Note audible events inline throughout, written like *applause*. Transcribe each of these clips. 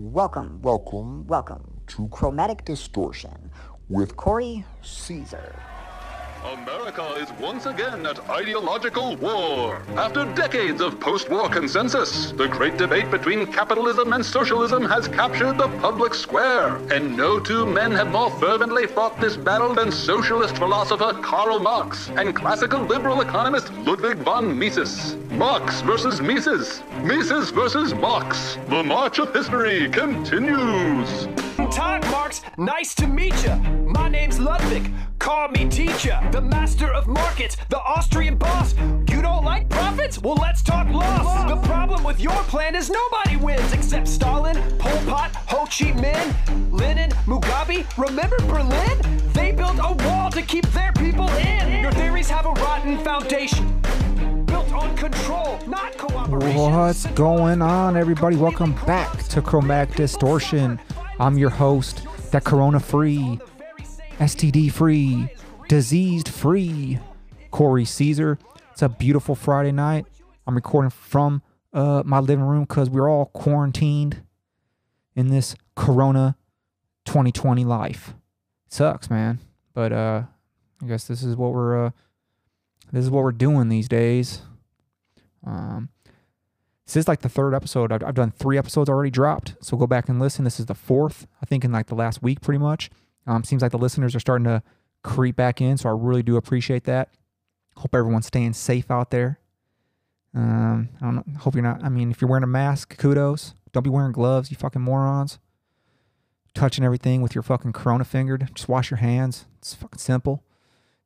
Welcome, Welcome welcome to Chromatic Distortion with Corey Caesar. America is once again at ideological war. After decades of post war consensus, the great debate between capitalism and socialism has captured the public square. And no two men have more fervently fought this battle than socialist philosopher Karl Marx and classical liberal economist Ludwig von Mises. Marx versus Mises. Mises versus Marx. The march of history continues. Marx, nice to meet ya. My name's Ludwig. Call me teacher, the master of markets, the Austrian boss. You don't like profits? Well, let's talk loss. The problem with your plan is nobody wins except Stalin, Pol Pot, Ho Chi Minh, Lenin, Mugabe. Remember Berlin? They built a wall to keep their people in. Your theories have a rotten foundation. Built on control, not cooperation. What's going on, everybody? Welcome back to Chromatic Distortion. I'm your host, that corona free, STD free, diseased free, Corey Caesar. It's a beautiful Friday night. I'm recording from uh, my living room because we're all quarantined in this corona 2020 life. sucks, man. But uh, I guess this is what we're uh, this is what we're doing these days. Um, this is like the third episode. I've, I've done three episodes already dropped. So go back and listen. This is the fourth, I think, in like the last week, pretty much. Um, seems like the listeners are starting to creep back in. So I really do appreciate that. Hope everyone's staying safe out there. Um, I don't know. Hope you're not. I mean, if you're wearing a mask, kudos. Don't be wearing gloves, you fucking morons. Touching everything with your fucking corona fingered. Just wash your hands. It's fucking simple.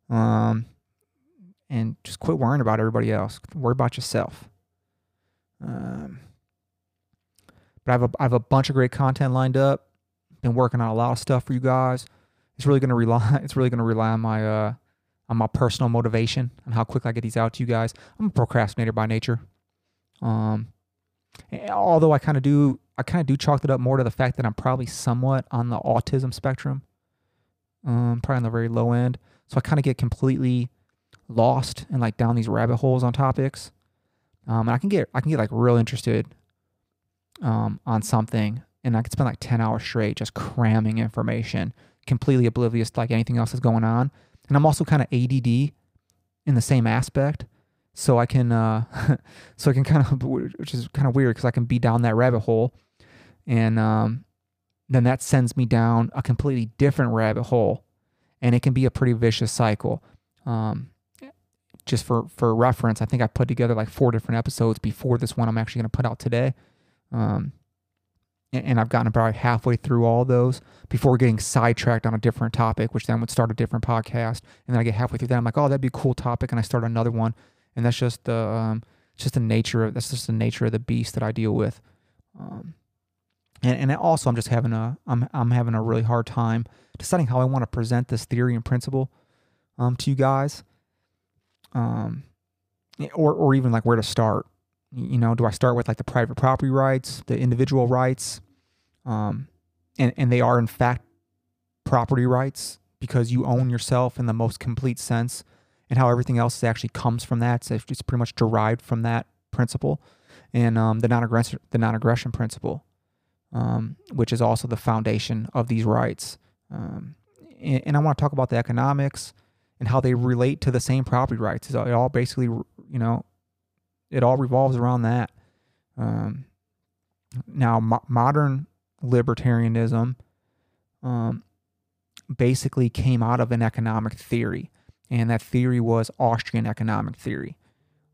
Um, and just quit worrying about everybody else. Worry about yourself. Um, but I have a I have a bunch of great content lined up. Been working on a lot of stuff for you guys. It's really gonna rely. *laughs* It's really gonna rely on my uh on my personal motivation and how quick I get these out to you guys. I'm a procrastinator by nature. Um, although I kind of do I kind of do chalk it up more to the fact that I'm probably somewhat on the autism spectrum. Um, probably on the very low end. So I kind of get completely lost and like down these rabbit holes on topics. Um, and I can get I can get like real interested um, on something, and I can spend like ten hours straight just cramming information, completely oblivious to like anything else that's going on. And I'm also kind of ADD in the same aspect, so I can uh, *laughs* so I can kind of *laughs* which is kind of weird because I can be down that rabbit hole, and um, then that sends me down a completely different rabbit hole, and it can be a pretty vicious cycle. Um, just for for reference, I think I put together like four different episodes before this one I'm actually going to put out today. Um, and, and I've gotten about halfway through all those before getting sidetracked on a different topic, which then would start a different podcast. And then I get halfway through that, I'm like, oh, that'd be a cool topic, and I start another one. And that's just the um, just the nature of that's just the nature of the beast that I deal with. Um, and, and also I'm just having a I'm I'm having a really hard time deciding how I want to present this theory and principle um, to you guys um, or or even like where to start. You know, do I start with like the private property rights, the individual rights, um, and and they are in fact property rights because you own yourself in the most complete sense, and how everything else actually comes from that. So it's pretty much derived from that principle, and um, the non-aggression the non-aggression principle, um, which is also the foundation of these rights. Um, and, and I want to talk about the economics and how they relate to the same property rights. It all basically, you know, it all revolves around that. Um, now, mo- modern libertarianism um, basically came out of an economic theory, and that theory was Austrian economic theory.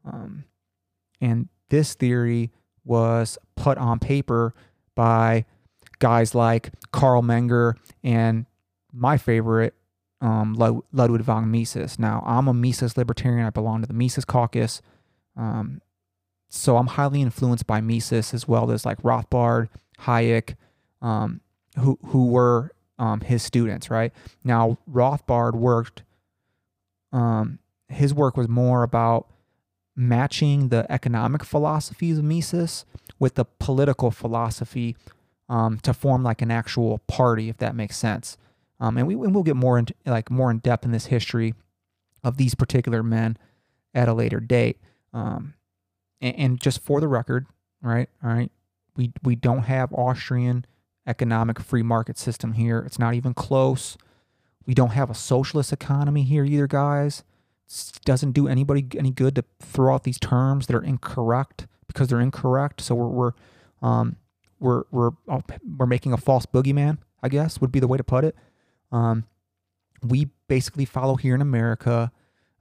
Um, and this theory was put on paper by guys like Carl Menger and my favorite, um, Ludwig von Mises. Now, I'm a Mises libertarian. I belong to the Mises caucus. Um, so I'm highly influenced by Mises as well as like Rothbard, Hayek, um, who who were um, his students. Right now, Rothbard worked. Um, his work was more about matching the economic philosophies of Mises with the political philosophy um, to form like an actual party, if that makes sense. Um, and we and we'll get more like more in depth in this history of these particular men at a later date. Um, and, and just for the record, right? All right, We we don't have Austrian economic free market system here. It's not even close. We don't have a socialist economy here either, guys. It doesn't do anybody any good to throw out these terms that are incorrect because they're incorrect. So we're we're um, we're we're oh, we're making a false boogeyman. I guess would be the way to put it. Um, we basically follow here in America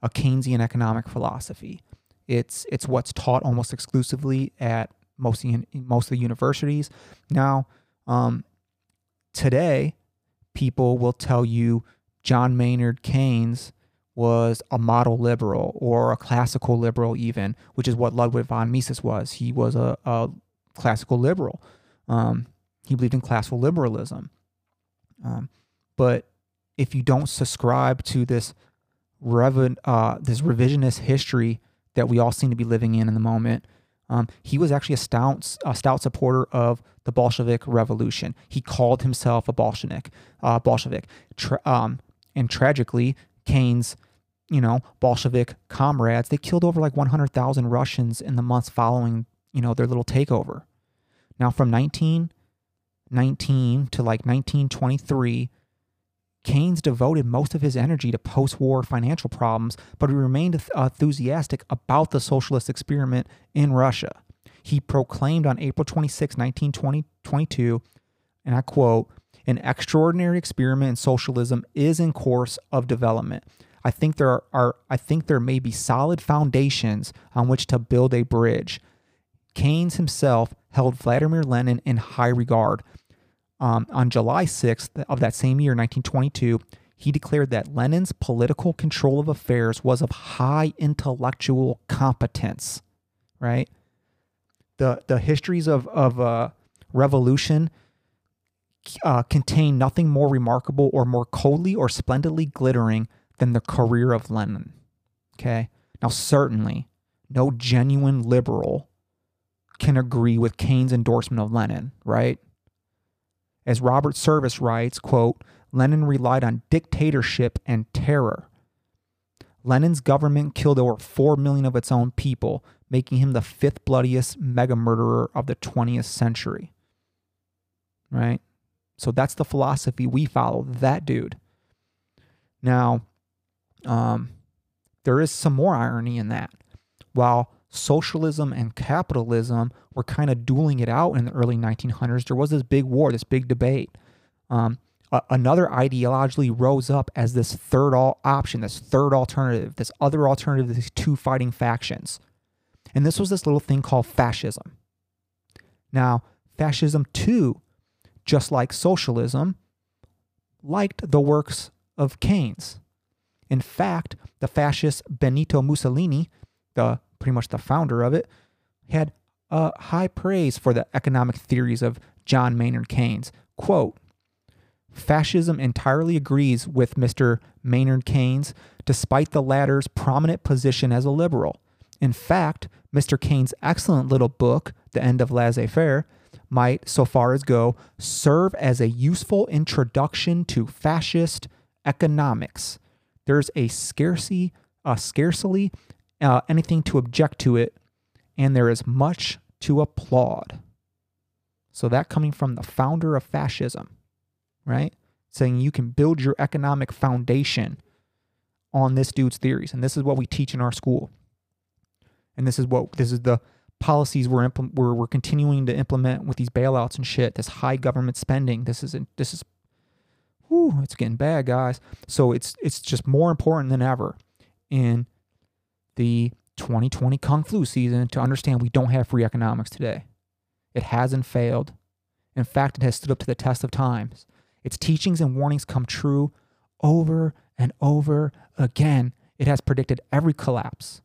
a Keynesian economic philosophy. It's it's what's taught almost exclusively at most the, most of the universities. Now, um, today, people will tell you John Maynard Keynes was a model liberal or a classical liberal, even, which is what Ludwig von Mises was. He was a, a classical liberal. Um, he believed in classical liberalism. Um, but if you don't subscribe to this reven, uh, this revisionist history that we all seem to be living in in the moment, um, he was actually a stout, a stout supporter of the Bolshevik Revolution. He called himself a Bolshevik. Uh, Bolshevik. Tra- um, and tragically, Keynes, you know, Bolshevik comrades, they killed over like 100,000 Russians in the months following, you know, their little takeover. Now, from 1919 to like 1923, Keynes devoted most of his energy to post war financial problems, but he remained enthusiastic about the socialist experiment in Russia. He proclaimed on April 26, 1922, and I quote, an extraordinary experiment in socialism is in course of development. I think there are, are I think there may be solid foundations on which to build a bridge. Keynes himself held Vladimir Lenin in high regard. Um, on July 6th of that same year, 1922, he declared that Lenin's political control of affairs was of high intellectual competence. Right? The the histories of of uh, revolution uh, contain nothing more remarkable or more coldly or splendidly glittering than the career of Lenin. Okay. Now, certainly, no genuine liberal can agree with Keynes' endorsement of Lenin, right? As Robert Service writes, quote, Lenin relied on dictatorship and terror. Lenin's government killed over 4 million of its own people, making him the fifth bloodiest mega murderer of the 20th century. Right? So that's the philosophy we follow, that dude. Now, um, there is some more irony in that. While socialism and capitalism were kind of dueling it out in the early 1900s. There was this big war, this big debate. Um, another ideologically rose up as this third all option, this third alternative, this other alternative, these two fighting factions. And this was this little thing called fascism. Now, fascism too, just like socialism, liked the works of Keynes. In fact, the fascist Benito Mussolini, the pretty much the founder of it, had high praise for the economic theories of John Maynard Keynes. Quote, Fascism entirely agrees with Mr. Maynard Keynes, despite the latter's prominent position as a liberal. In fact, Mr. Keynes' excellent little book, The End of Laissez Faire, might, so far as go, serve as a useful introduction to fascist economics. There's a scarcity, a scarcely uh, anything to object to it, and there is much to applaud. So, that coming from the founder of fascism, right? Saying you can build your economic foundation on this dude's theories. And this is what we teach in our school. And this is what, this is the policies we're, impl- we're, we're continuing to implement with these bailouts and shit, this high government spending. This is, this is, whew, it's getting bad, guys. So, it's, it's just more important than ever in the 2020 Kung Flu season to understand we don't have free economics today. It hasn't failed. In fact, it has stood up to the test of times. Its teachings and warnings come true over and over again. It has predicted every collapse.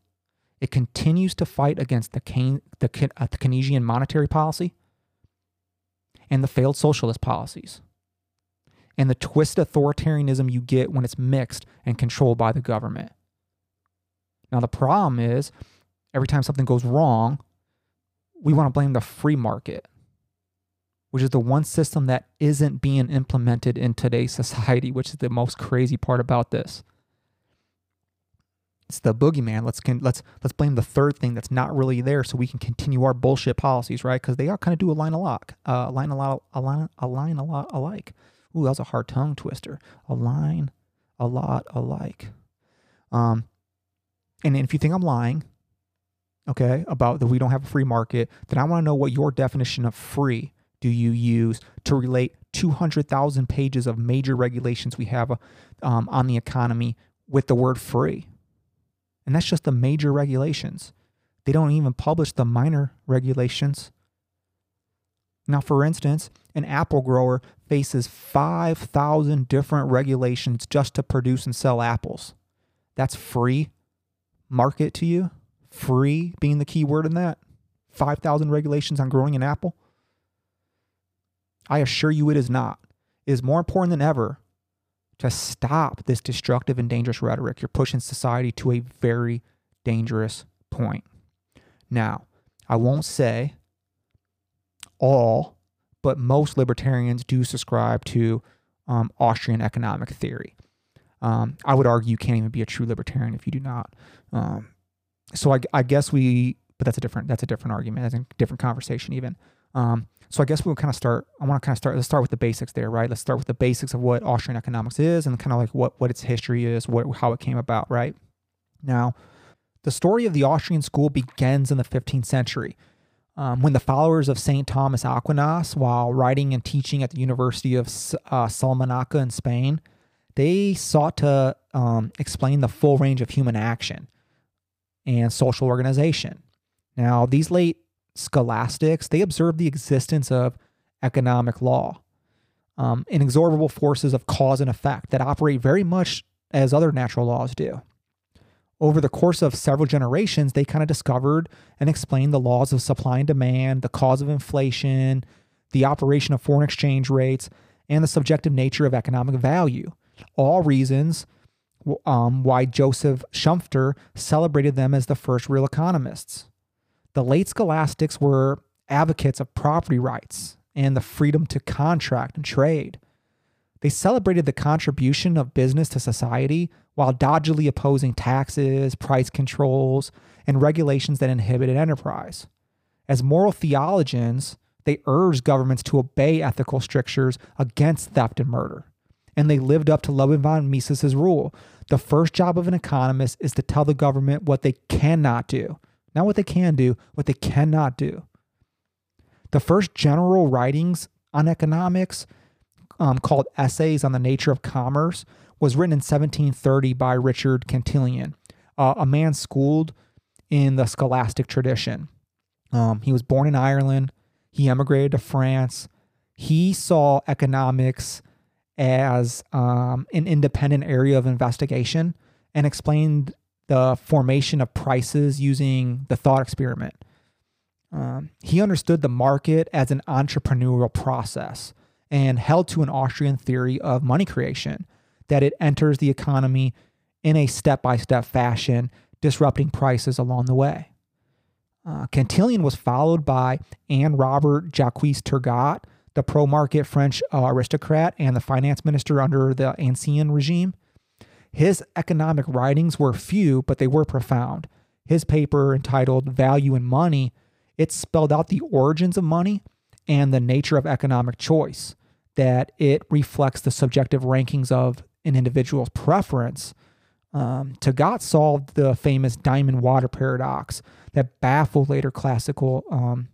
It continues to fight against the, Keyn- the, uh, the Keynesian monetary policy and the failed socialist policies and the twisted authoritarianism you get when it's mixed and controlled by the government. Now, the problem is every time something goes wrong, we want to blame the free market, which is the one system that isn't being implemented in today's society, which is the most crazy part about this. It's the boogeyman. Let's can let's let's blame the third thing that's not really there, so we can continue our bullshit policies, right? Because they all kind of do align a lot, uh, align a lot, align align a lot alike. Ooh, that was a hard tongue twister. Align a lot alike. Um, and if you think I'm lying, okay, about that we don't have a free market, then I want to know what your definition of free do you use to relate 200,000 pages of major regulations we have um, on the economy with the word free. And that's just the major regulations. They don't even publish the minor regulations. Now, for instance, an apple grower faces 5,000 different regulations just to produce and sell apples. That's free market to you? Free being the key word in that? 5,000 regulations on growing an apple? I assure you it is not. It is more important than ever to stop this destructive and dangerous rhetoric. You're pushing society to a very dangerous point. Now, I won't say all, but most libertarians do subscribe to um, Austrian economic theory. Um, I would argue you can't even be a true libertarian if you do not. Um, so I, I, guess we, but that's a different that's a different argument. That's a different conversation even. Um, so I guess we'll kind of start. I want to kind of start. Let's start with the basics there, right? Let's start with the basics of what Austrian economics is and kind of like what what its history is, what how it came about, right? Now, the story of the Austrian school begins in the 15th century. Um, when the followers of St. Thomas Aquinas, while writing and teaching at the University of uh, Salamanca in Spain, they sought to um, explain the full range of human action and social organization. Now, these late scholastics, they observed the existence of economic law, um, inexorable forces of cause and effect that operate very much as other natural laws do. Over the course of several generations, they kind of discovered and explained the laws of supply and demand, the cause of inflation, the operation of foreign exchange rates, and the subjective nature of economic value all reasons um, why Joseph Schumpeter celebrated them as the first real economists. The late scholastics were advocates of property rights and the freedom to contract and trade. They celebrated the contribution of business to society while dodgily opposing taxes, price controls, and regulations that inhibited enterprise. As moral theologians, they urged governments to obey ethical strictures against theft and murder and they lived up to Ludwig von Mises's rule. The first job of an economist is to tell the government what they cannot do. Not what they can do, what they cannot do. The first general writings on economics, um, called Essays on the Nature of Commerce, was written in 1730 by Richard Cantillon, uh, a man schooled in the scholastic tradition. Um, he was born in Ireland. He emigrated to France. He saw economics as um, an independent area of investigation and explained the formation of prices using the thought experiment. Um, he understood the market as an entrepreneurial process and held to an Austrian theory of money creation that it enters the economy in a step by step fashion, disrupting prices along the way. Uh, Cantillon was followed by Anne Robert Jacques Turgot, the pro market French uh, aristocrat and the finance minister under the Ancien regime. His economic writings were few, but they were profound. His paper entitled Value and Money, it spelled out the origins of money and the nature of economic choice, that it reflects the subjective rankings of an individual's preference. Um, Turgot solved the famous diamond water paradox that baffled later classical um,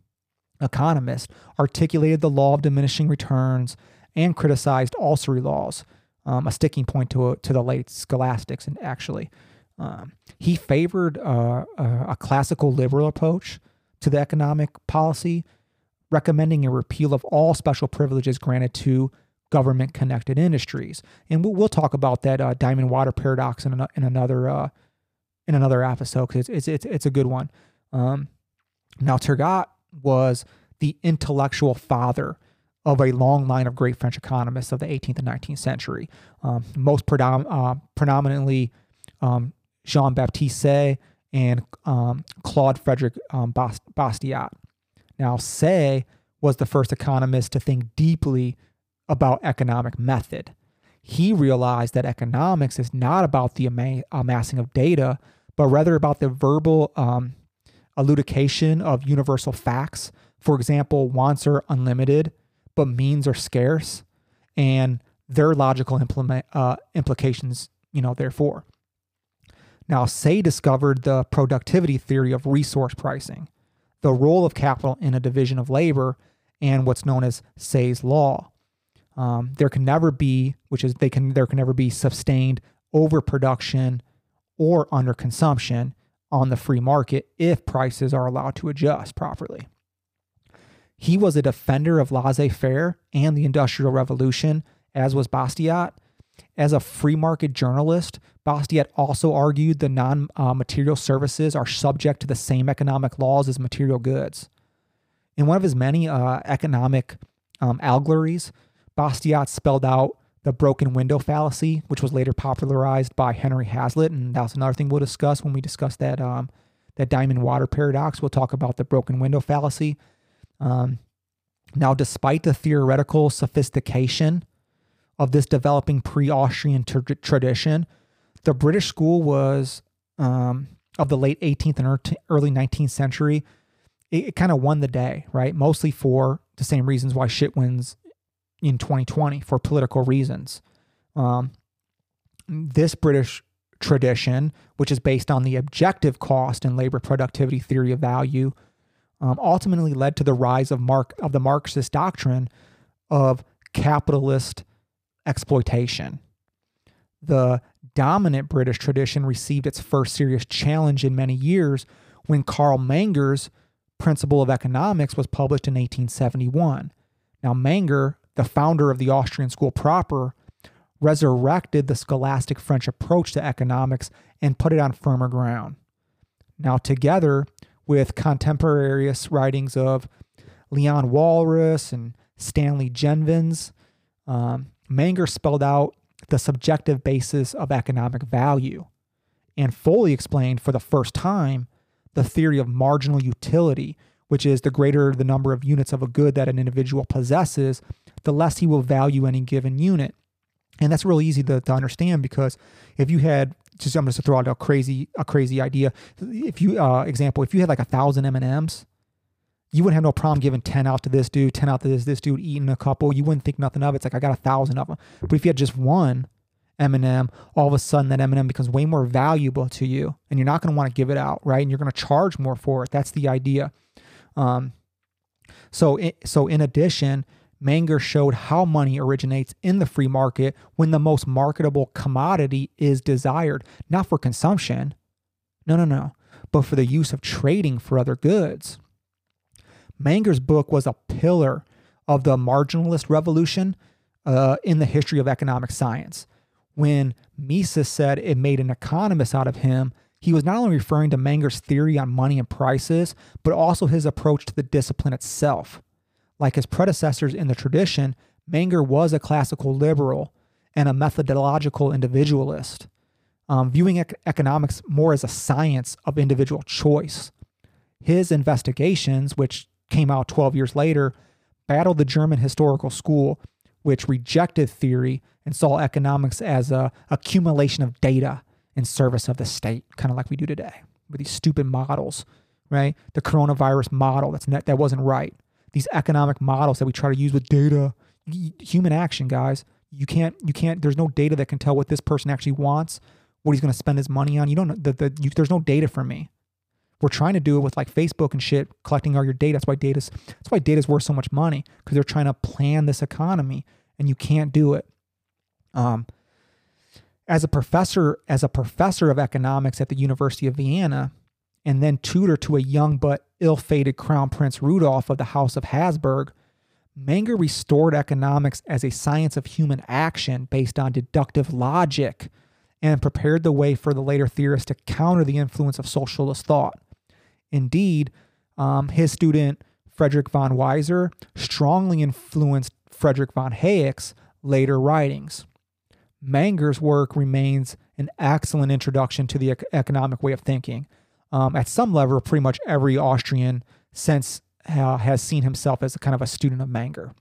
economist, articulated the law of diminishing returns and criticized usury laws, um, a sticking point to, to the late scholastics. And actually, um, he favored uh, a, classical liberal approach to the economic policy, recommending a repeal of all special privileges granted to government connected industries. And we'll, we'll talk about that uh, diamond water paradox in, an, in another uh, in another episode because it's, it's, it's a good one. Um, now, Turgot was the intellectual father of a long line of great French economists of the 18th and 19th century. Um, most predom- uh, predominantly um, Jean Baptiste Say and um, Claude Frederick um, Bastiat. Now, Say was the first economist to think deeply about economic method. He realized that economics is not about the amassing of data, but rather about the verbal um, elucidation of universal facts. For example, wants are unlimited, but means are scarce, and their logical implement, uh, implications, you know, therefore. Now, Say discovered the productivity theory of resource pricing, the role of capital in a division of labor, and what's known as Say's law. Um, there can never be, which is they can there can never be sustained overproduction or underconsumption on the free market if prices are allowed to adjust properly. He was a defender of laissez faire and the Industrial Revolution, as was Bastiat. As a free market journalist, Bastiat also argued the non uh, material services are subject to the same economic laws as material goods. In one of his many uh, economic um, allegories, Bastiat spelled out the broken window fallacy, which was later popularized by Henry Hazlitt, and that's another thing we'll discuss when we discuss that um, that diamond water paradox. We'll talk about the broken window fallacy. Um, now, despite the theoretical sophistication of this developing pre-Austrian tra- tradition, the British school was um, of the late 18th and early 19th century. It, it kind of won the day, right? Mostly for the same reasons why shit wins in 2020 for political reasons. Um, this British tradition, which is based on the objective cost and labor productivity theory of value, um, ultimately led to the rise of Mark of the Marxist doctrine of capitalist exploitation. The dominant British tradition received its first serious challenge in many years when Karl Menger's Principle of Economics was published in 1871. Now, Menger the founder of the Austrian school proper, resurrected the scholastic French approach to economics and put it on firmer ground. Now, together with contemporaneous writings of Leon Walras and Stanley Jevons, um, Menger spelled out the subjective basis of economic value and fully explained for the first time the theory of marginal utility, which is the greater the number of units of a good that an individual possesses, the less he will value any given unit. And that's really easy to, to understand because if you had just I'm just to throw out a crazy a crazy idea. If you uh, example, if you had like a thousand M and M's, you wouldn't have no problem giving ten out to this dude, ten out to this this dude, eating a couple. You wouldn't think nothing of it. It's like I got a thousand of them. But if you had just one M and M, all of a sudden that M and M becomes way more valuable to you, and you're not going to want to give it out, right? And you're going to charge more for it. That's the idea. Um, so so in addition, Menger showed how money originates in the free market when the most marketable commodity is desired, not for consumption. No, no, no, but for the use of trading for other goods. Menger's book was a pillar of the marginalist revolution uh, in the history of economic science. When Mises said it made an economist out of him, he was not only referring to Menger's theory on money and prices, but also his approach to the discipline itself. Like his predecessors in the tradition, Menger was a classical liberal and a methodological individualist, um, viewing ec- economics more as a science of individual choice. His investigations, which came out 12 years later, battled the German historical school, which rejected theory and saw economics as a accumulation of data in service of the state, kind of like we do today with these stupid models, right? The coronavirus model that's ne- that wasn't right. These economic models that we try to use with data. Human action guys. You can't you can't there's no data that can tell what this person actually wants what he's going to spend his money on. You don't the, the you, there's no data for me. We're trying to do it with like facebook and shit collecting all your data. That's why data's that's why data's worth so much money because they're trying to plan this economy and you can't do it. Um as a professor as a professor of economics at the university of vienna and then tutor to a young but ill fated Crown Prince Rudolf of the House of Habsburg, Menger restored economics as a science of human action based on deductive logic and prepared the way for the later theorists to counter the influence of socialist thought. Indeed, um, his student Frederick von Wieser strongly influenced Frederick von Hayek's later writings. Menger's work remains an excellent introduction to the economic way of thinking um, at some level, pretty much every Austrian since uh, has seen himself as a kind of a student of Menger.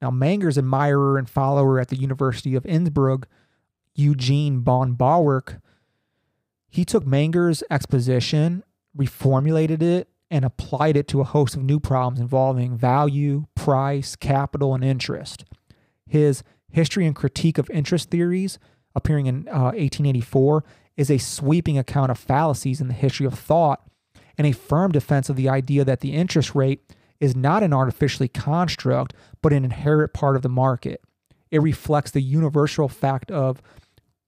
Now, Menger's admirer and follower at the University of Innsbruck, Eugene von Bauwerk, He took Menger's exposition, reformulated it, and applied it to a host of new problems involving value, price, capital, and interest. His History and Critique of Interest Theories, appearing in uh, 1884, is a sweeping account of fallacies in the history of thought and a firm defense of the idea that the interest rate is not an artificially construct, but an inherent part of the market. It reflects the universal fact of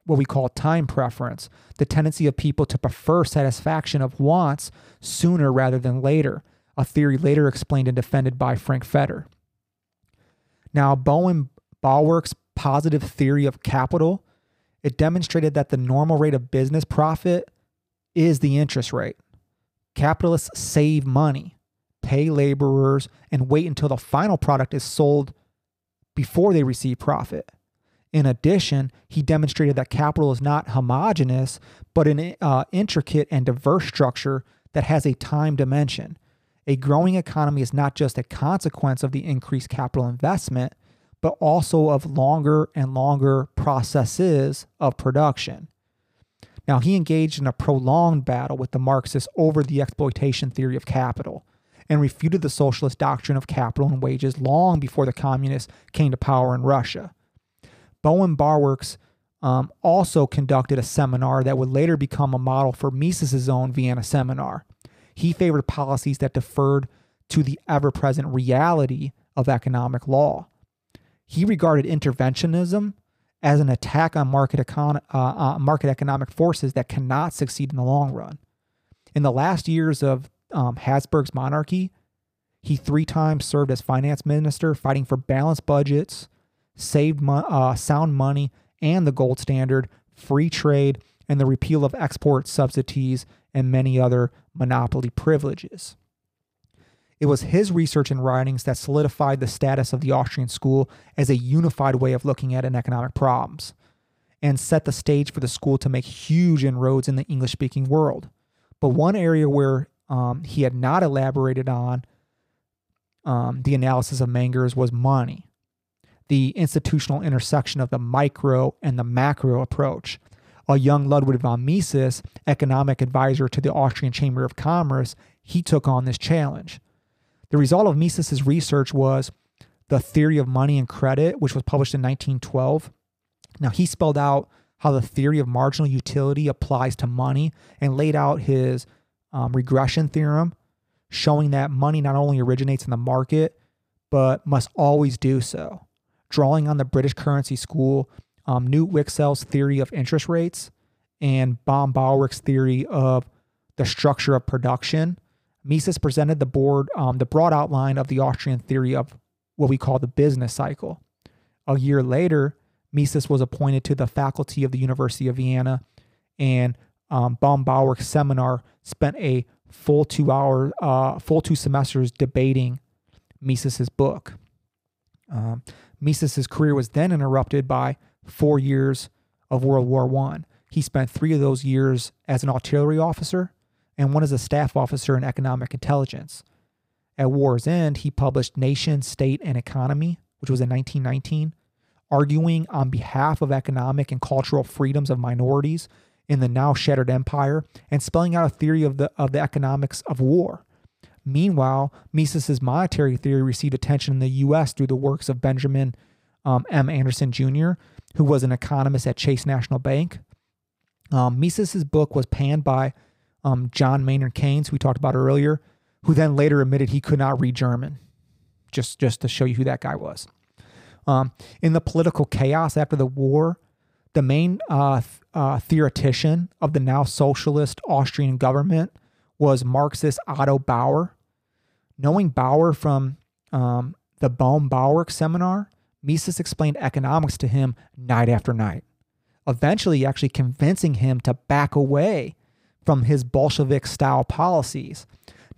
what we call time preference, the tendency of people to prefer satisfaction of wants sooner rather than later, a theory later explained and defended by Frank Fetter. Now, Bowen Bawerk's positive theory of capital, it demonstrated that the normal rate of business profit is the interest rate. Capitalists save money, pay laborers, and wait until the final product is sold before they receive profit. In addition, he demonstrated that capital is not homogeneous, but an uh, intricate and diverse structure that has a time dimension. A growing economy is not just a consequence of the increased capital investment, but also of longer and longer processes of production. Now, he engaged in a prolonged battle with the Marxists over the exploitation theory of capital and refuted the socialist doctrine of capital and wages long before the communists came to power in Russia. Bowen Bawerk's um, also conducted a seminar that would later become a model for Mises's own Vienna seminar. He favored policies that deferred to the ever present reality of economic law. He regarded interventionism as an attack on market, econ- uh, uh, market economic forces that cannot succeed in the long run. In the last years of um, Habsburg's monarchy, he three times served as finance minister, fighting for balanced budgets, saved mo- uh, sound money and the gold standard, free trade, and the repeal of export subsidies and many other monopoly privileges. It was his research and writings that solidified the status of the Austrian school as a unified way of looking at economic problems and set the stage for the school to make huge inroads in the English speaking world. But one area where um, he had not elaborated on um, the analysis of Menger's was money the institutional intersection of the micro and the macro approach. A young Ludwig von Mises, economic advisor to the Austrian Chamber of Commerce, he took on this challenge. The result of Mises's research was the theory of money and credit, which was published in 1912. Now, he spelled out how the theory of marginal utility applies to money and laid out his um, regression theorem, showing that money not only originates in the market, but must always do so drawing on the British currency school, um, Knut Wicksell's theory of interest rates, and Bowen Bawerk's theory of the structure of production. Mises presented the board um, the broad outline of the Austrian theory of what we call the business cycle. A year later, Mises was appointed to the faculty of the University of Vienna, and um, Bowen Bawerk's seminar spent a full two hour, uh, full two semesters debating Mises's book. Um, Mises's career was then interrupted by four years of World War One. He spent three of those years as an artillery officer and one as a staff officer in economic intelligence. At war's end, he published Nation, State, and Economy, which was in 1919, arguing on behalf of economic and cultural freedoms of minorities in the now shattered empire and spelling out a theory of the, of the economics of war. Meanwhile, Mises's monetary theory received attention in the U.S. through the works of Benjamin um, M. Anderson Jr., who was an economist at Chase National Bank. Um, Mises's book was panned by um, John Maynard Keynes, we talked about earlier, who then later admitted he could not read German. Just, just to show you who that guy was. Um, in the political chaos after the war, the main uh, uh, theoretician of the now socialist Austrian government was Marxist Otto Bauer. Knowing Bauer from um, the Bowen Bawerk seminar, Mises explained economics to him night after night, eventually actually convincing him to back away from his Bolshevik style policies.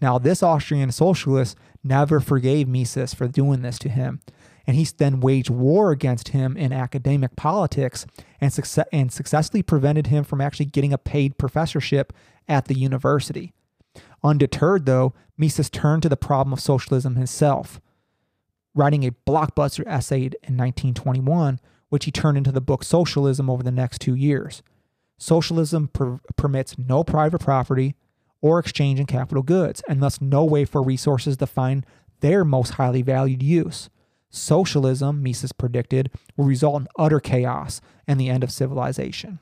Now, this Austrian socialist never forgave Mises for doing this to him, and he then waged war against him in academic politics and, success- and successfully prevented him from actually getting a paid professorship at the university. Undeterred, though, Mises turned to the problem of socialism himself, writing a blockbuster essay in 1921, which he turned into the book Socialism over the next two years. Socialism per- permits no private property or exchange in capital goods, and thus no way for resources to find their most highly valued use. Socialism, Mises predicted, will result in utter chaos and the end of civilization.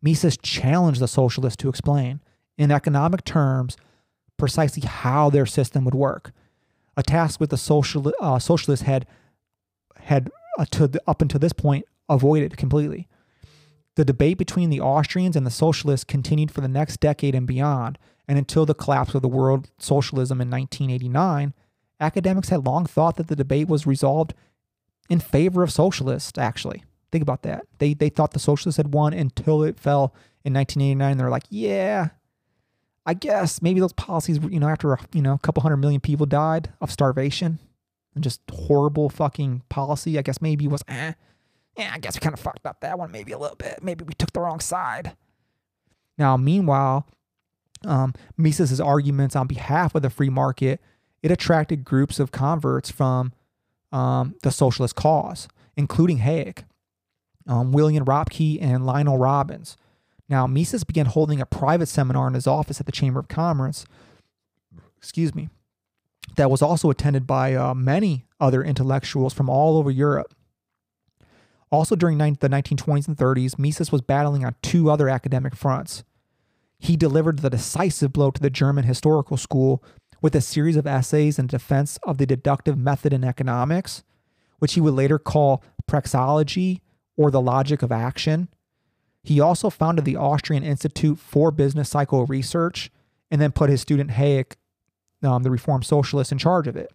Mises challenged the socialists to explain, in economic terms, precisely how their system would work. A task with the social, uh, socialists had had uh, to the, up until this point avoided completely. The debate between the Austrians and the socialists continued for the next decade and beyond, and until the collapse of the world socialism in 1989, academics had long thought that the debate was resolved in favor of socialists, actually. Think about that. They, they thought the socialists had won until it fell in 1989. They're like, yeah, I guess maybe those policies, you know, after a, you know, a couple hundred million people died of starvation and just horrible fucking policy, I guess maybe was, eh, yeah, I guess we kind of fucked up that one maybe a little bit. Maybe we took the wrong side. Now, meanwhile, um, Mises' arguments on behalf of the free market, it attracted groups of converts from um, the socialist cause, including Hayek, um, William Röpke, and Lionel Robbins. Now, Mises began holding a private seminar in his office at the Chamber of Commerce, excuse me, that was also attended by uh, many other intellectuals from all over Europe. Also, during the 1920s and 30s, Mises was battling on two other academic fronts. He delivered the decisive blow to the German historical school with a series of essays in defense of the deductive method in economics, which he would later call praxeology or the logic of action. He also founded the Austrian Institute for Business Cycle Research and then put his student Hayek, um, the Reformed Socialist, in charge of it.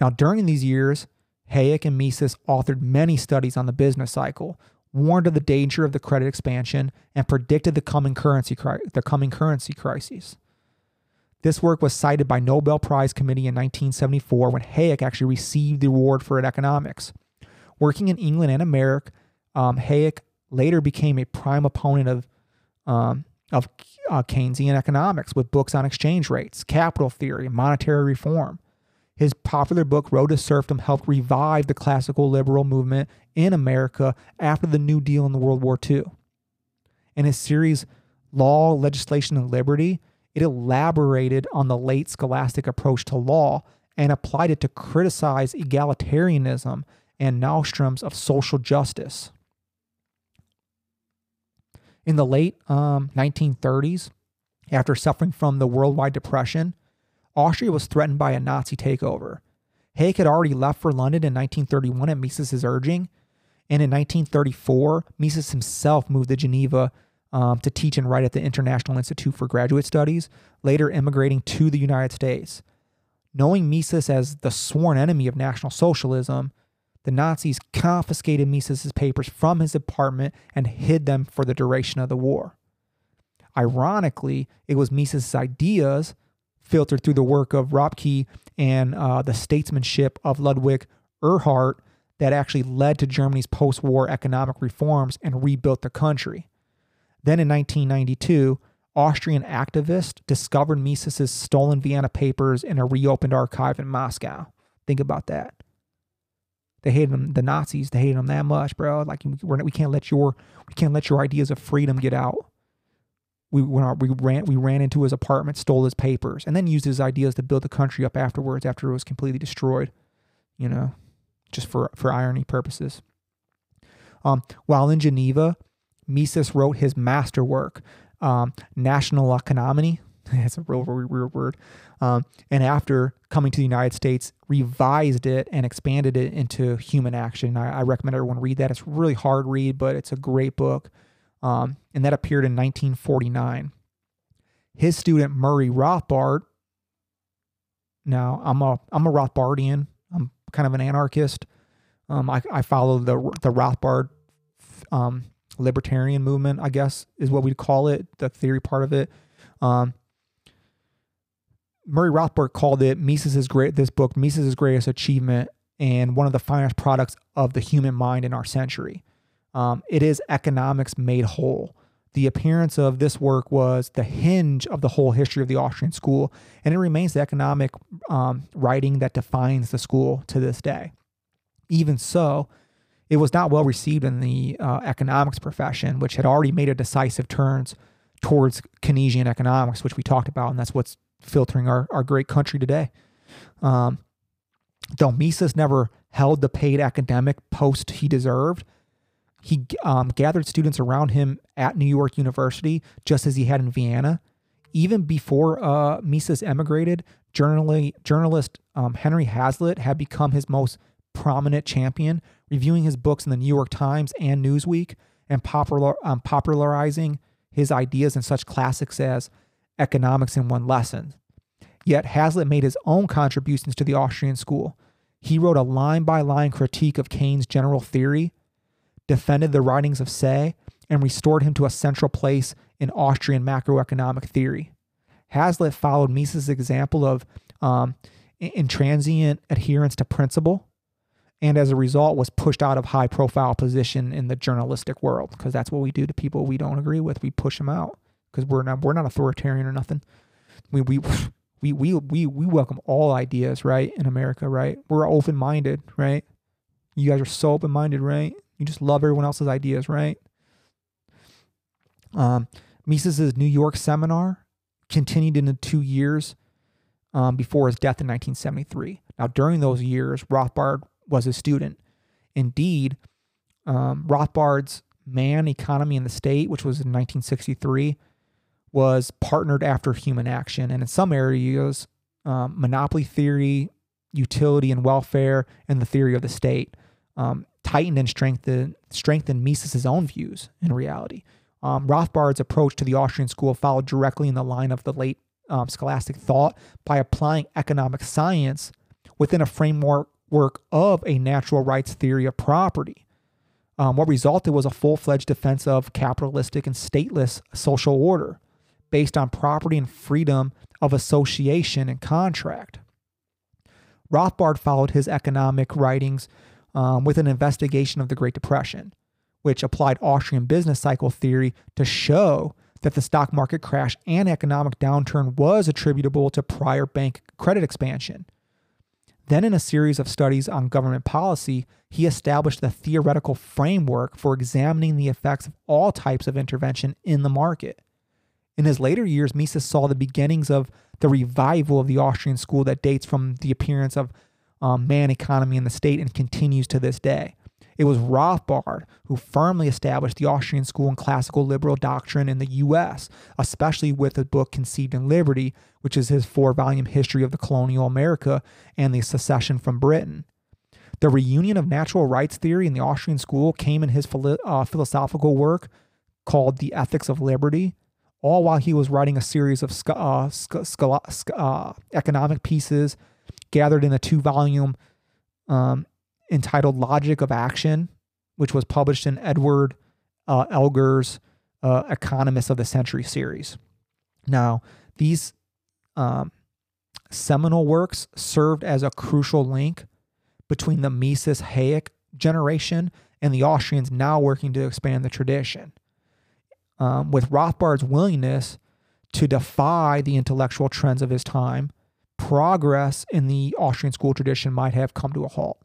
Now, during these years, Hayek and Mises authored many studies on the business cycle, warned of the danger of the credit expansion, and predicted the coming currency cri- the coming currency crises. This work was cited by Nobel Prize Committee in 1974 when Hayek actually received the award for economics. Working in England and America, um, Hayek later became a prime opponent of um, of uh, Keynesian economics with books on exchange rates, capital theory, and monetary reform. His popular book, Road to Serfdom, helped revive the classical liberal movement in America after the New Deal in World War II. In his series, Law, Legislation, and Liberty, it elaborated on the late scholastic approach to law and applied it to criticize egalitarianism and nostrums of social justice. In the late um, 1930s, after suffering from the worldwide depression, Austria was threatened by a Nazi takeover. Hayek had already left for London in 1931 at Mises' urging, and in 1934, Mises himself moved to Geneva um, to teach and write at the International Institute for Graduate Studies, later immigrating to the United States. Knowing Mises as the sworn enemy of National Socialism, the Nazis confiscated Mises' papers from his apartment and hid them for the duration of the war. Ironically, it was Mises' ideas, filtered through the work of Röpke and uh, the statesmanship of Ludwig Erhard, that actually led to Germany's post war economic reforms and rebuilt the country. Then in 1992, Austrian activists discovered Mises' stolen Vienna papers in a reopened archive in Moscow. Think about that. They hated them, the Nazis. They hated them that much, bro. Like we can't let your we can't let your ideas of freedom get out. We went our, we ran we ran into his apartment, stole his papers, and then used his ideas to build the country up afterwards. After it was completely destroyed, you know, just for for irony purposes. Um, while in Geneva, Mises wrote his masterwork, um, National Economy. *laughs* That's a real weird word. Um, and after coming to the United States, revised it and expanded it into Human Action. I, I recommend everyone read that. It's a really hard read, but it's a great book. Um, and that appeared in 1949. His student Murray Rothbard. Now I'm a I'm a Rothbardian. I'm kind of an anarchist. Um, I, I follow the the Rothbard um, libertarian movement, I guess is what we'd call it, the theory part of it. Um, Murray Rothbard called it Mises' great this book Mises' greatest achievement and one of the finest products of the human mind in our century. Um, it is economics made whole. The appearance of this work was the hinge of the whole history of the Austrian school, and it remains the economic um, writing that defines the school to this day. Even so, It was not well received in the uh, economics profession, which had already made a decisive turns towards Keynesian economics, which we talked about, and that's what's filtering our, our great country today. Um, though Mises never held the paid academic post he deserved, he um, gathered students around him at New York University, just as he had in Vienna. Even before uh, Mises emigrated, journalist um, Henry Hazlitt had become his most prominent champion, reviewing his books in the New York Times and Newsweek and popular, um, popularizing his ideas in such classics as Economics in One Lesson. Yet Hazlitt made his own contributions to the Austrian school. He wrote a line by line critique of Keynes' general theory, defended the writings of Say, and restored him to a central place in Austrian macroeconomic theory. Hazlitt followed Mises' example of um, intransient adherence to principle, and as a result was pushed out of high profile position in the journalistic world because that's what we do to people we don't agree with. We push them out because we're not we're not authoritarian or nothing. We we *sighs* we we we we welcome all ideas, right? In America, right? We're open minded, right? You guys are so open minded, right? You just love everyone else's ideas, right? Um, Mises' New York seminar continued into two years um, before his death in 1973. Now, during those years, Rothbard was a student. Indeed, um, Rothbard's Man, Economy, and the State, which was in 1963, was partnered after human action. And in some areas, um, monopoly theory, utility and welfare, and the theory of the state um, tightened and strengthened, strengthened Mises' own views in reality. Um, Rothbard's approach to the Austrian school followed directly in the line of the late um, scholastic thought by applying economic science within a framework work of a natural rights theory of property. Um, what resulted was a full fledged defense of capitalistic and stateless social order based on property and freedom of association and contract. Rothbard followed his economic writings um, with an investigation of the Great Depression, which applied Austrian business cycle theory to show that the stock market crash and economic downturn was attributable to prior bank credit expansion. Then, in a series of studies on government policy, he established the theoretical framework for examining the effects of all types of intervention in the market. In his later years, Mises saw the beginnings of the revival of the Austrian school that dates from the appearance of um, man, economy, in the state and continues to this day. It was Rothbard who firmly established the Austrian school and classical liberal doctrine in the U.S., especially with the book Conceived in Liberty, which is his four volume history of the colonial America and the secession from Britain. The reunion of natural rights theory in the Austrian school came in his philo- uh, philosophical work called The Ethics of Liberty, all while he was writing a series of sc- uh, sc- sc- uh, economic pieces gathered in a two volume um, entitled Logic of Action, which was published in Edward uh, Elgar's uh, Economist of the Century series. Now, these um, seminal works served as a crucial link between the Mises Hayek generation and the Austrians now working to expand the tradition. Um, with Rothbard's willingness to defy the intellectual trends of his time, progress in the Austrian school tradition might have come to a halt.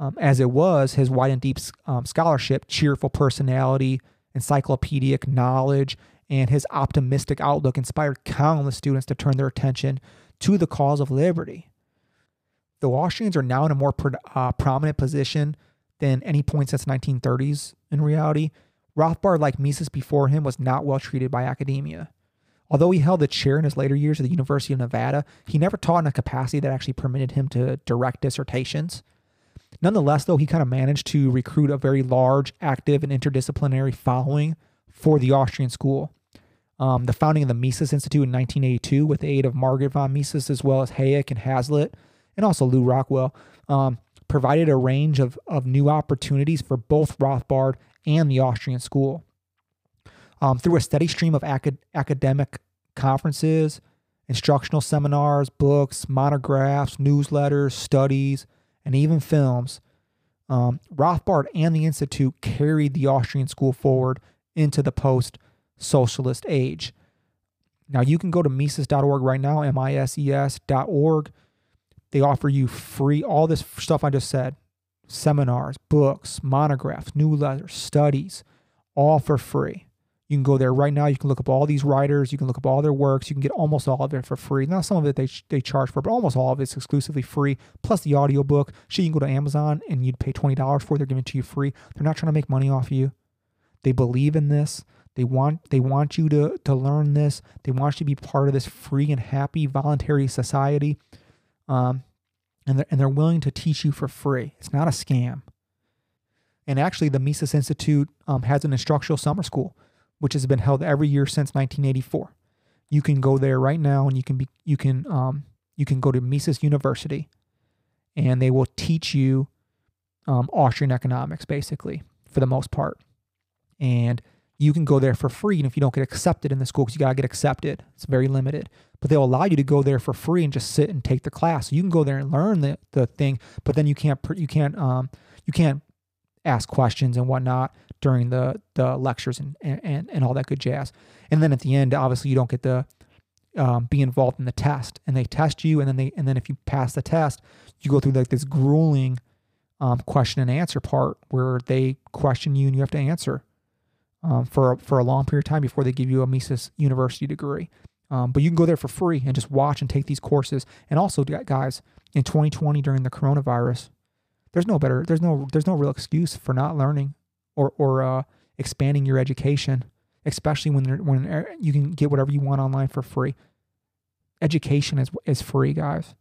Um, as it was, his wide and deep um, scholarship, cheerful personality, encyclopedic knowledge, and his optimistic outlook inspired countless students to turn their attention to the cause of liberty. The Austrians are now in a more uh, prominent position than any point since the 1930s in reality. Rothbard, like Mises before him, was not well treated by academia. Although he held the chair in his later years at the University of Nevada, he never taught in a capacity that actually permitted him to direct dissertations. Nonetheless, though, he kind of managed to recruit a very large, active, and interdisciplinary following for the Austrian school. Um, the founding of the Mises Institute in 1982, with the aid of Margaret von Mises, as well as Hayek and Hazlitt, and also Lew Rockwell, um, provided a range of, of new opportunities for both Rothbard and the Austrian school. Um, through a steady stream of acad- academic conferences, instructional seminars, books, monographs, newsletters, studies, and even films, um, Rothbard and the Institute carried the Austrian school forward into the post socialist age. Now, you can go to Mises.org right now, M I S E S.org. They offer you free, all this stuff I just said, seminars, books, monographs, newsletters, studies, all for free. You can go there right now. You can look up all these writers. You can look up all their works. You can get almost all of it for free. Now, some of it they, they charge for, but almost all of it's exclusively free. Plus the audiobook. Shit, you can go to Amazon and you'd pay $20 for it. They're giving it to you free. They're not trying to make money off you. They believe in this. They want they want you to to learn this. They want you to be part of this free and happy voluntary society. Um, and they're, and they're willing to teach you for free. It's not a scam. And actually, the Mises Institute um, has an instructional summer school, which has been held every year since 1984. You can go there right now, and you can be you can um, you can go to Mises University, and they will teach you um, Austrian economics, basically for the most part. And you can go there for free. And if you don't get accepted in the school, because you got to get accepted, it's very limited. But they'll allow you to go there for free and just sit and take the class. So you can go there and learn the, the thing, but then you can't you can't um you can't ask questions and whatnot during the the lectures and and and all that good jazz. And then at the end, obviously, you don't get to um, be involved in the test, and they test you, and then they and then if you pass the test, you go through like this grueling um, question and answer part where they question you and you have to answer um, for for a long period of time before they give you a Mises University degree. Um, but you can go there for free and just watch and take these courses. And also, guys, in 2020 during the coronavirus, there's no better, there's no, there's no real excuse for not learning or or uh, expanding your education, especially when when you can get whatever you want online for free. Education is is free, guys.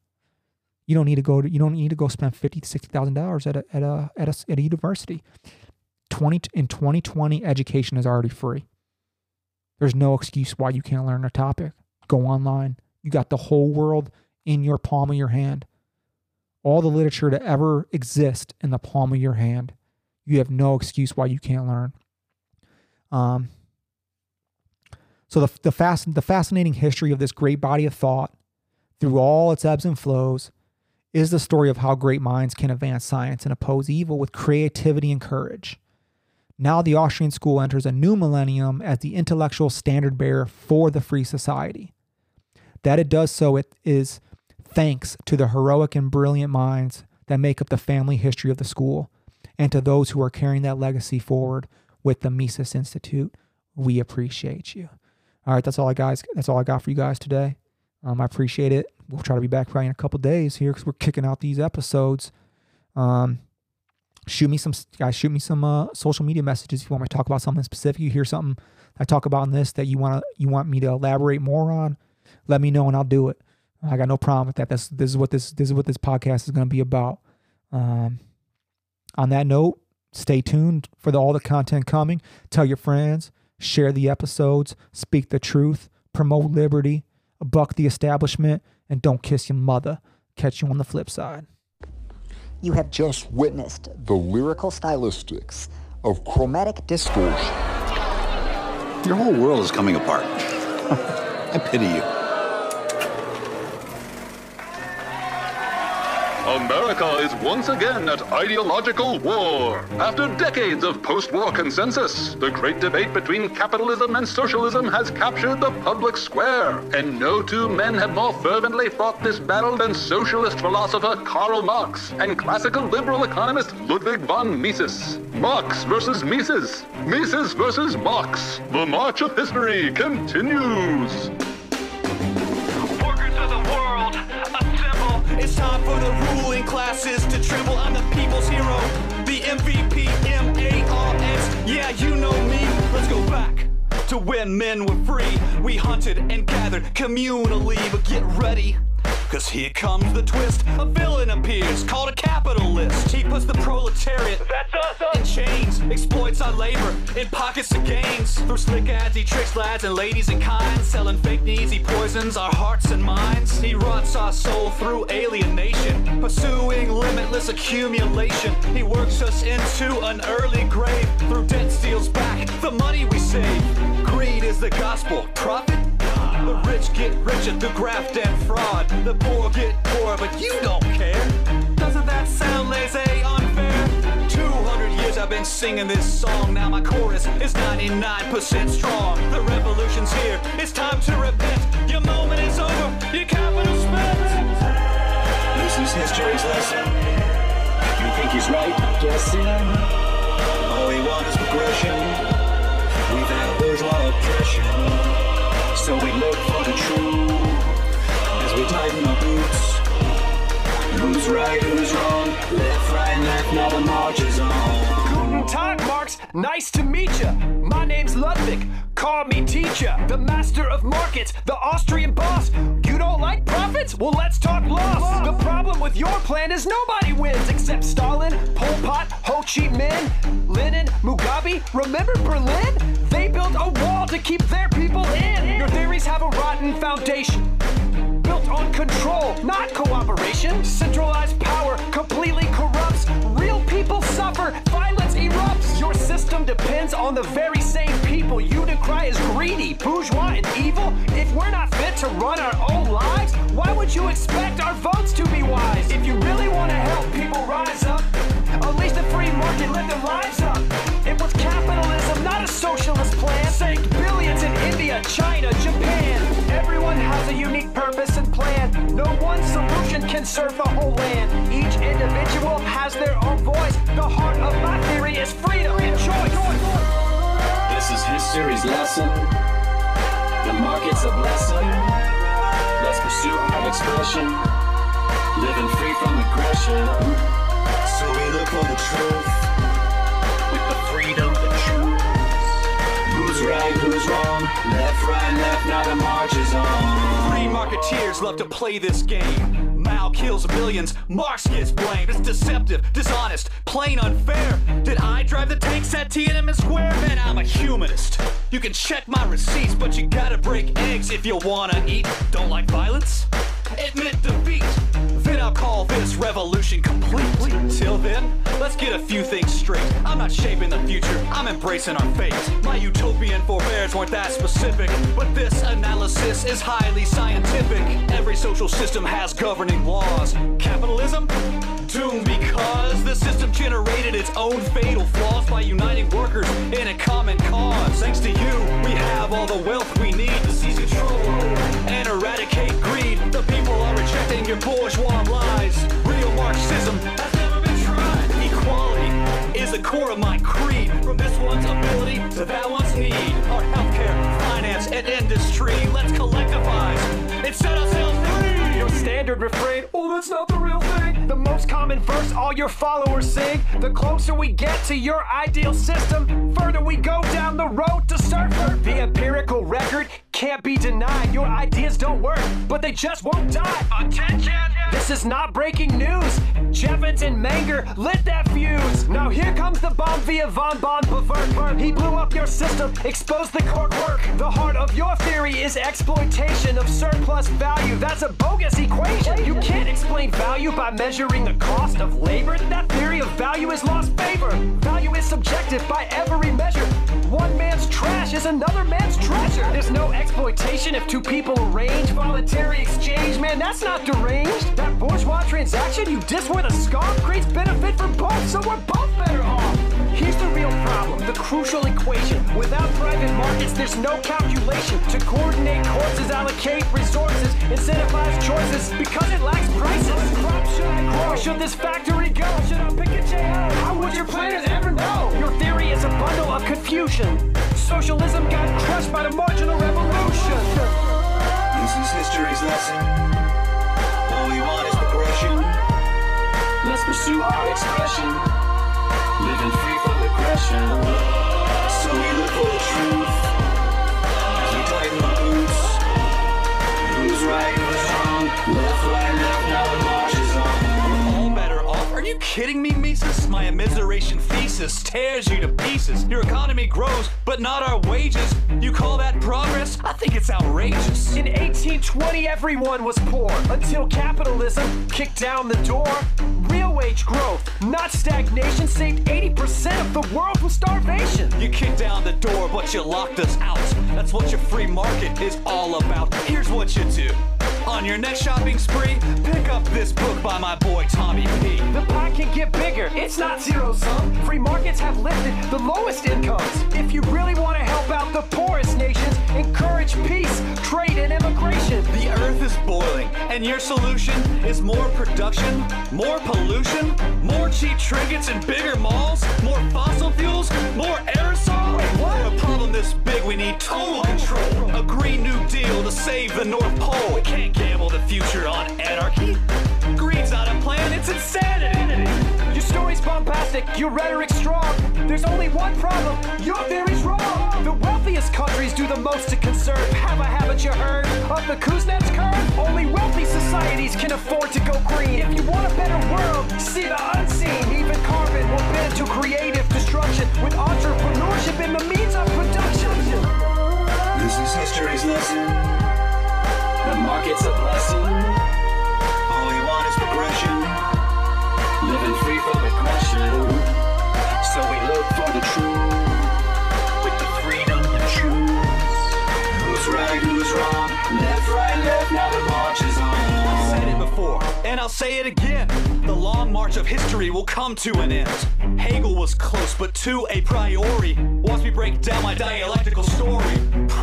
You don't need to go to, you don't need to go spend fifty to sixty thousand dollars at a at a at a at a university. 20 in 2020 education is already free there's no excuse why you can't learn a topic go online you got the whole world in your palm of your hand all the literature to ever exist in the palm of your hand. You have no excuse why you can't learn. Um so the the fast the fascinating history of this great body of thought through all its ebbs and flows is the story of how great minds can advance science and oppose evil with creativity and courage. Now the Austrian school enters a new millennium as the intellectual standard bearer for the free society. That it does so it is thanks to the heroic and brilliant minds that make up the family history of the school and to those who are carrying that legacy forward with the Mises Institute. We appreciate you. All right, that's all I guys. That's all I got for you guys today. Um, I appreciate it. We'll try to be back probably in a couple days here because we're kicking out these episodes. Um, shoot me some guys shoot me some uh, social media messages if you want me to talk about something specific you hear something i talk about in this that you want to you want me to elaborate more on let me know and i'll do it i got no problem with that this this is what this this is what this podcast is going to be about um, on that note stay tuned for the, all the content coming tell your friends share the episodes speak the truth promote liberty buck the establishment and don't kiss your mother catch you on the flip side You have just witnessed the lyrical stylistics of chromatic distortion. Your whole world is coming apart. *laughs* I pity you. America is once again at ideological war. After decades of post war consensus, the great debate between capitalism and socialism has captured the public square. And no two men have more fervently fought this battle than socialist philosopher Karl Marx and classical liberal economist Ludwig von Mises. Marx versus Mises. Mises versus Marx. The march of history continues. It's time for the ruling classes to tremble. I'm the people's hero, the MVP, M-A-R-X. Yeah, you know me. Let's go back to when men were free. We hunted and gathered communally, but get ready. Cause here comes the twist. A villain appears called a capitalist. He puts the proletariat that's us in chains, exploits our labor in pockets of gains. Through slick ads, he tricks lads and ladies in kind. Selling fake needs, he poisons our hearts and minds. He rots our soul through alienation, pursuing limitless accumulation. He works us into an early grave. Through debt steals back the money we save. Greed is the gospel. Profit the rich get richer through graft and fraud. The poor get poorer, but you don't care. Doesn't that sound lazy, unfair? 200 years I've been singing this song. Now my chorus is 99% strong. The revolution's here. It's time to repent. Your moment is over. Your capital spent. This is history's lesson. You think he's right, I'm guessing. All we want is progression. We've had bourgeois oppression. So we look for the truth as we tighten our boots. Who's right, who's wrong? Left, right, left, now the march is on. Tag, Marx. Nice to meet ya. My name's Ludwig. Call me teacher, the master of markets, the Austrian boss. You don't like profits? Well, let's talk loss. The problem with your plan is nobody wins except Stalin, Pol Pot, Ho Chi Minh, Lenin, Mugabe. Remember Berlin? They built a wall to keep their people in. Your theories have a rotten foundation built on control, not cooperation. Centralized power completely corrupts. People suffer. Violence erupts. Your system depends on the very same people you decry as greedy, bourgeois, and evil. If we're not fit to run our own lives, why would you expect our votes to be wise? If you really want to help people rise up, unleash the free market, live their lives up. It was capitalism, not a socialist plan. Sank billions in India, China, Japan. Everyone has a unique purpose and plan. No one solution can serve the whole land. Each individual has their own voice. The heart of my theory is freedom and choice. This is history's lesson. The market's a blessing. Let's pursue our expression. Living free from aggression. So we look for the truth. Right, who's wrong? Left, right, left, now the march is on. Free marketeers love to play this game. Mao kills billions, Marx gets blamed. It's deceptive, dishonest, plain unfair. Did I drive the tanks at Tiananmen Square? Man, I'm a humanist. You can check my receipts, but you gotta break eggs if you wanna eat. Don't like violence? Admit defeat. I'll call this revolution complete. Till then, let's get a few things straight. I'm not shaping the future, I'm embracing our fate. My utopian forebears weren't that specific, but this analysis is highly scientific. Every social system has governing laws. Capitalism? Doomed because the system generated its own fatal flaws by uniting workers in a common cause. Thanks to you, we have all the wealth we need to seize control and eradicate greed. The people are rejecting your bourgeois lies. Real Marxism has never been tried. Equality is the core of my creed. From this one's ability to that one's need. Our healthcare, finance, and industry. Let's collectivize and set ourselves free. Standard refrain, oh, that's not the real thing. The most common verse all your followers sing. The closer we get to your ideal system, further we go down the road to serfdom. The empirical record can't be denied. Your ideas don't work, but they just won't die. Attention! This is not breaking news. Jevons and Menger lit that fuse. Now here comes the bomb via von Böhm-Bawerk. He blew up your system, exposed the core work. The heart of your theory is exploitation of surplus value. That's a bogus equation. You can't explain value by measuring the cost of labor. That theory of value is lost favor. Value is subjective by every measure. One man's trash is another man's treasure. There's no exploitation if two people arrange voluntary exchange. Man, that's not deranged. That bourgeois transaction you diss with a scarf creates benefit for both, so we're both better off. Here's the real problem, the crucial equation. Without private markets, there's no calculation to coordinate courses, allocate resources, incentivize choices because it lacks prices. What crop should I grow? Where should this factory go? Should I pick a JO? How would your planners ever know? Your theory is a bundle of confusion. Socialism got crushed by the marginal revolution. This is history's lesson. All we want is progression. Let's pursue our expression. Living free from aggression. You kidding me, Mises? My immiseration thesis tears you to pieces. Your economy grows, but not our wages. You call that progress? I think it's outrageous. In 1820, everyone was poor until capitalism kicked down the door. Real wage growth, not stagnation, saved 80% of the world from starvation. You kicked down the door, but you locked us out. That's what your free market is all about. Here's what you do. On your next shopping spree, pick up this book by my boy Tommy P. The pie can get bigger, it's not zero sum. Free markets have lifted the lowest incomes. If you really want to help out the poorest nations, encourage peace, trade, and immigration. The earth is boiling, and your solution is more production, more pollution, more cheap trinkets and bigger malls? More fossil fuels? More aerosol? For a problem this big, we need total control. A Green New Deal to save the North Pole. We can't gamble the future on anarchy. Greed's not a plan, it's insanity. Your story's bombastic, your rhetoric's strong. There's only one problem, your theory's wrong. The wealthiest countries do the most to conserve. Have a habit you heard of the Kuznets curve? Only wealthy societies can afford to go green. If you want a better world, see the unseen. Even carbon will bend to creative destruction with entrepreneurship in the means of production. This is history's lesson. The market's a blessing. All we want is progression. Living free from. So we look for the truth. With the freedom to choose. Who's right, who's wrong? Said it before, and I'll say it again. The long march of history will come to an end. Hegel was close, but to a priori. Once we break down my dialectical story,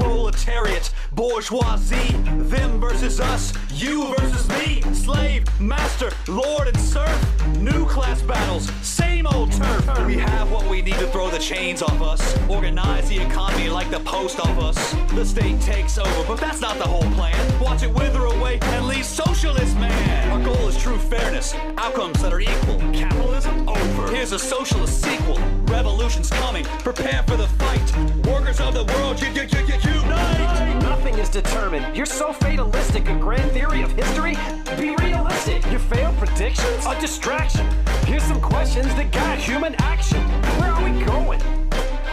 proletariat, bourgeoisie, them versus us, you versus me, slave, master, lord, and serf. New class battles, same old turf. We have what we need to throw the chains off us, organize the economy like the post office. The state takes over, but that's not the whole plan. Watch it wither away and leave socialist man. Our goal is true fairness, outcomes that are equal. Capitalism over. Here's a socialist sequel. Revolution's coming. Prepare for the fight. Workers of the world, you, you, you, you, unite. Nothing is determined. You're so fatalistic. A grand theory of history? Be realistic. Your failed predictions? A distraction. Here's some questions that guide human action. Where are we going?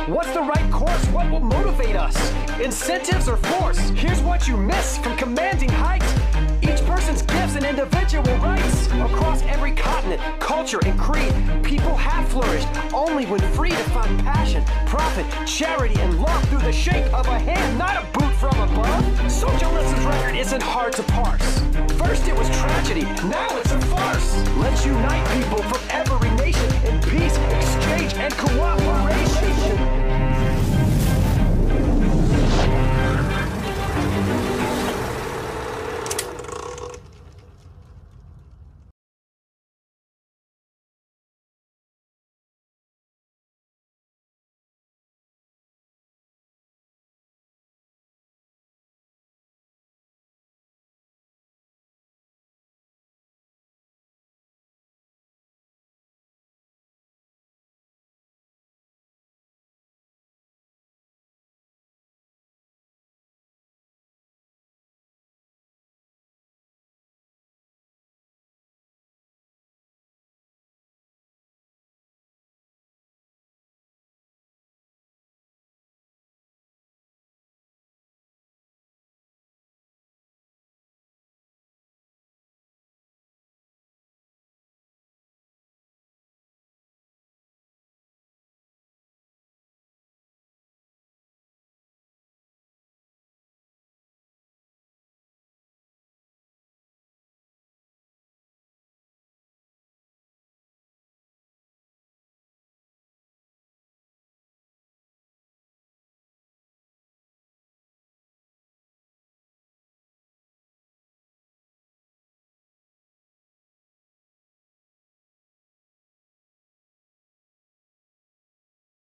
What's the right course? What will motivate us? Incentives or force? Here's what you miss from commanding heights person's gifts and individual rights. Across every continent, culture, and creed, people have flourished only when free to find passion, profit, charity, and love through the shape of a hand, not a boot from above. Socialism's record isn't hard to parse. First it was tragedy, now it's a farce. Let's unite people from every nation in peace, exchange, and cooperation.